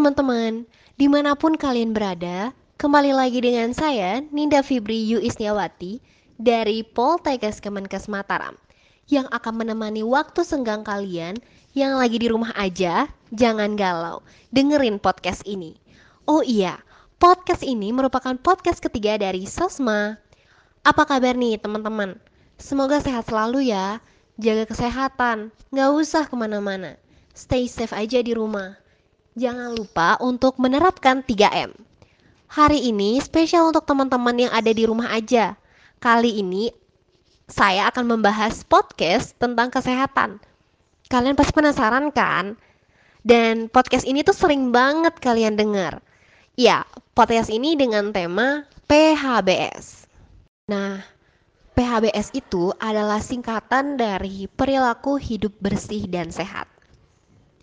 teman-teman, di mana pun kalian berada, kembali lagi dengan saya, Ninda Fibri Yu Isniawati dari Poltekkes Kemenkes Mataram yang akan menemani waktu senggang kalian yang lagi di rumah aja, jangan galau, dengerin podcast ini. Oh iya, podcast ini merupakan podcast ketiga dari Sosma. Apa kabar nih teman-teman? Semoga sehat selalu ya, jaga kesehatan, nggak usah ke mana-mana. Stay safe aja di rumah. Jangan lupa untuk menerapkan 3M. Hari ini spesial untuk teman-teman yang ada di rumah aja. Kali ini saya akan membahas podcast tentang kesehatan. Kalian pasti penasaran kan? Dan podcast ini tuh sering banget kalian dengar. Ya, podcast ini dengan tema PHBS. Nah, PHBS itu adalah singkatan dari perilaku hidup bersih dan sehat.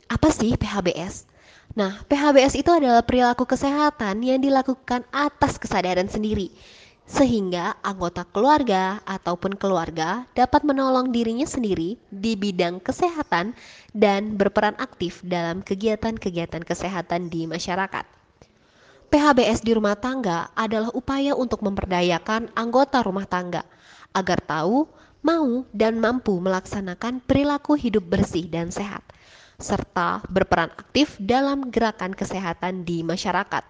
Apa sih PHBS? Nah, PHBS itu adalah perilaku kesehatan yang dilakukan atas kesadaran sendiri, sehingga anggota keluarga ataupun keluarga dapat menolong dirinya sendiri di bidang kesehatan dan berperan aktif dalam kegiatan-kegiatan kesehatan di masyarakat. PHBS di rumah tangga adalah upaya untuk memperdayakan anggota rumah tangga agar tahu, mau, dan mampu melaksanakan perilaku hidup bersih dan sehat serta berperan aktif dalam gerakan kesehatan di masyarakat.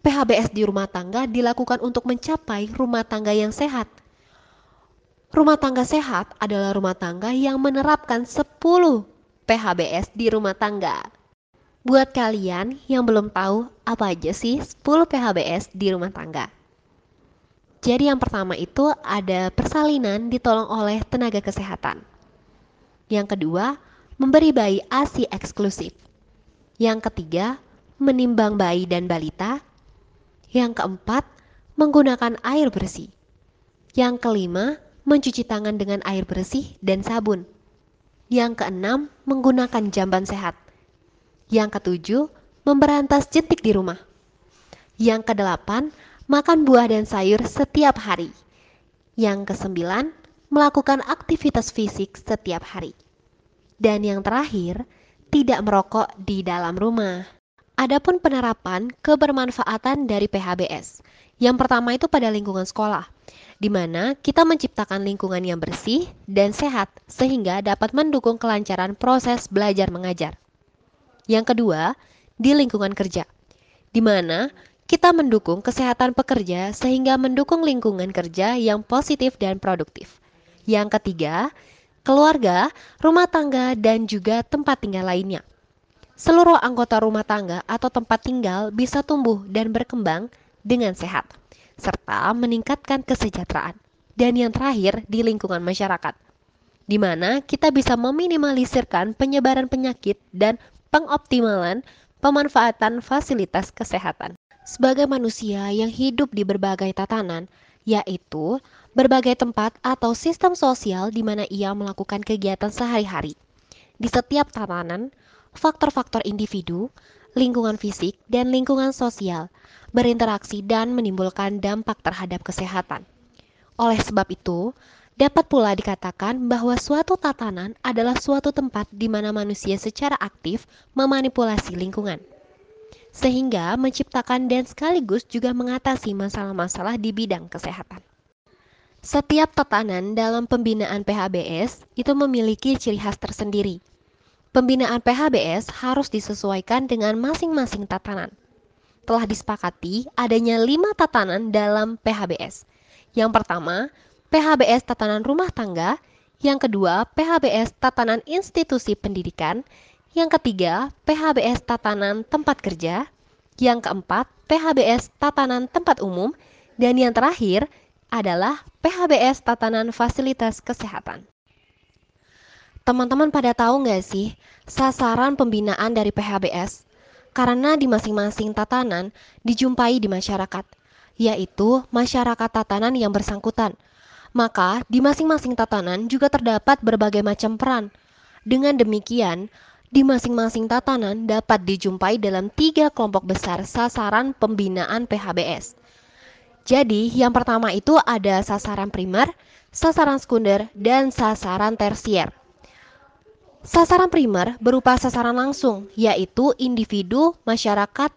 PHBS di rumah tangga dilakukan untuk mencapai rumah tangga yang sehat. Rumah tangga sehat adalah rumah tangga yang menerapkan 10 PHBS di rumah tangga. Buat kalian yang belum tahu apa aja sih 10 PHBS di rumah tangga. Jadi yang pertama itu ada persalinan ditolong oleh tenaga kesehatan. Yang kedua, memberi bayi ASI eksklusif. Yang ketiga, menimbang bayi dan balita. Yang keempat, menggunakan air bersih. Yang kelima, mencuci tangan dengan air bersih dan sabun. Yang keenam, menggunakan jamban sehat. Yang ketujuh, memberantas jentik di rumah. Yang kedelapan, makan buah dan sayur setiap hari. Yang kesembilan, melakukan aktivitas fisik setiap hari. Dan yang terakhir, tidak merokok di dalam rumah. Adapun penerapan kebermanfaatan dari PHBS. Yang pertama itu pada lingkungan sekolah, di mana kita menciptakan lingkungan yang bersih dan sehat sehingga dapat mendukung kelancaran proses belajar mengajar. Yang kedua, di lingkungan kerja, di mana kita mendukung kesehatan pekerja sehingga mendukung lingkungan kerja yang positif dan produktif. Yang ketiga, keluarga, rumah tangga, dan juga tempat tinggal lainnya. Seluruh anggota rumah tangga atau tempat tinggal bisa tumbuh dan berkembang dengan sehat, serta meningkatkan kesejahteraan. Dan yang terakhir, di lingkungan masyarakat, di mana kita bisa meminimalisirkan penyebaran penyakit dan pengoptimalan pemanfaatan fasilitas kesehatan. Sebagai manusia yang hidup di berbagai tatanan, yaitu berbagai tempat atau sistem sosial di mana ia melakukan kegiatan sehari-hari. Di setiap tatanan, faktor-faktor individu, lingkungan fisik, dan lingkungan sosial berinteraksi dan menimbulkan dampak terhadap kesehatan. Oleh sebab itu, dapat pula dikatakan bahwa suatu tatanan adalah suatu tempat di mana manusia secara aktif memanipulasi lingkungan sehingga menciptakan dan sekaligus juga mengatasi masalah-masalah di bidang kesehatan. Setiap tatanan dalam pembinaan PHBS itu memiliki ciri khas tersendiri. Pembinaan PHBS harus disesuaikan dengan masing-masing tatanan. Telah disepakati adanya lima tatanan dalam PHBS. Yang pertama, PHBS tatanan rumah tangga. Yang kedua, PHBS tatanan institusi pendidikan. Yang ketiga, PHBS tatanan tempat kerja. Yang keempat, PHBS tatanan tempat umum. Dan yang terakhir, adalah PHBS Tatanan Fasilitas Kesehatan. Teman-teman pada tahu nggak sih sasaran pembinaan dari PHBS? Karena di masing-masing tatanan dijumpai di masyarakat, yaitu masyarakat tatanan yang bersangkutan. Maka di masing-masing tatanan juga terdapat berbagai macam peran. Dengan demikian, di masing-masing tatanan dapat dijumpai dalam tiga kelompok besar sasaran pembinaan PHBS, jadi, yang pertama itu ada sasaran primer, sasaran sekunder, dan sasaran tersier. Sasaran primer berupa sasaran langsung, yaitu individu, masyarakat,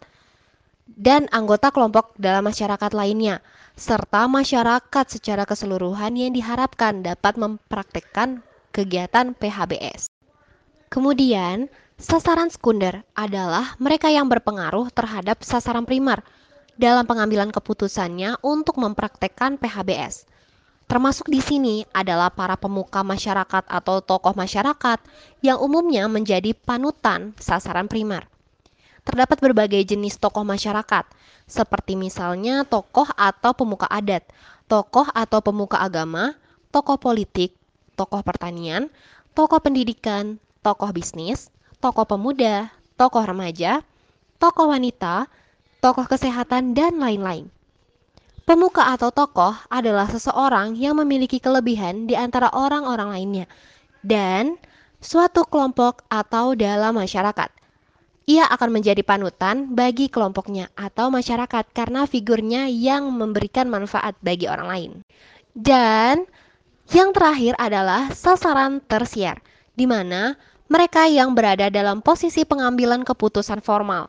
dan anggota kelompok dalam masyarakat lainnya, serta masyarakat secara keseluruhan yang diharapkan dapat mempraktekkan kegiatan PHBS. Kemudian, sasaran sekunder adalah mereka yang berpengaruh terhadap sasaran primer dalam pengambilan keputusannya untuk mempraktekkan PHBS. Termasuk di sini adalah para pemuka masyarakat atau tokoh masyarakat yang umumnya menjadi panutan sasaran primer. Terdapat berbagai jenis tokoh masyarakat, seperti misalnya tokoh atau pemuka adat, tokoh atau pemuka agama, tokoh politik, tokoh pertanian, tokoh pendidikan, tokoh bisnis, tokoh pemuda, tokoh remaja, tokoh wanita, tokoh kesehatan, dan lain-lain. Pemuka atau tokoh adalah seseorang yang memiliki kelebihan di antara orang-orang lainnya dan suatu kelompok atau dalam masyarakat. Ia akan menjadi panutan bagi kelompoknya atau masyarakat karena figurnya yang memberikan manfaat bagi orang lain. Dan yang terakhir adalah sasaran tersier, di mana mereka yang berada dalam posisi pengambilan keputusan formal,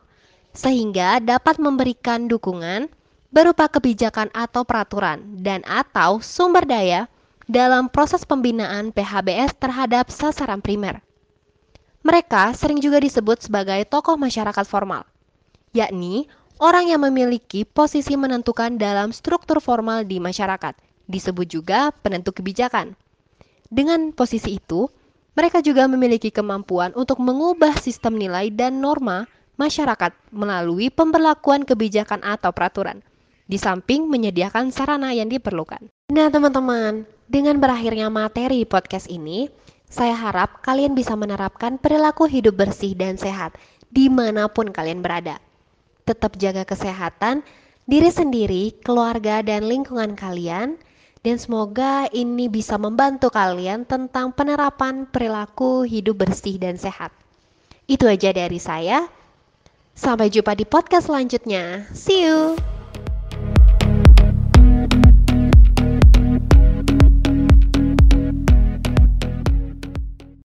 sehingga dapat memberikan dukungan berupa kebijakan atau peraturan dan atau sumber daya dalam proses pembinaan PHBS terhadap sasaran primer. Mereka sering juga disebut sebagai tokoh masyarakat formal, yakni orang yang memiliki posisi menentukan dalam struktur formal di masyarakat, disebut juga penentu kebijakan. Dengan posisi itu, mereka juga memiliki kemampuan untuk mengubah sistem nilai dan norma masyarakat melalui pemberlakuan kebijakan atau peraturan di samping menyediakan sarana yang diperlukan. Nah teman-teman, dengan berakhirnya materi podcast ini, saya harap kalian bisa menerapkan perilaku hidup bersih dan sehat di mana pun kalian berada. Tetap jaga kesehatan diri sendiri, keluarga, dan lingkungan kalian. Dan semoga ini bisa membantu kalian tentang penerapan perilaku hidup bersih dan sehat. Itu aja dari saya. Sampai jumpa di podcast selanjutnya. See you!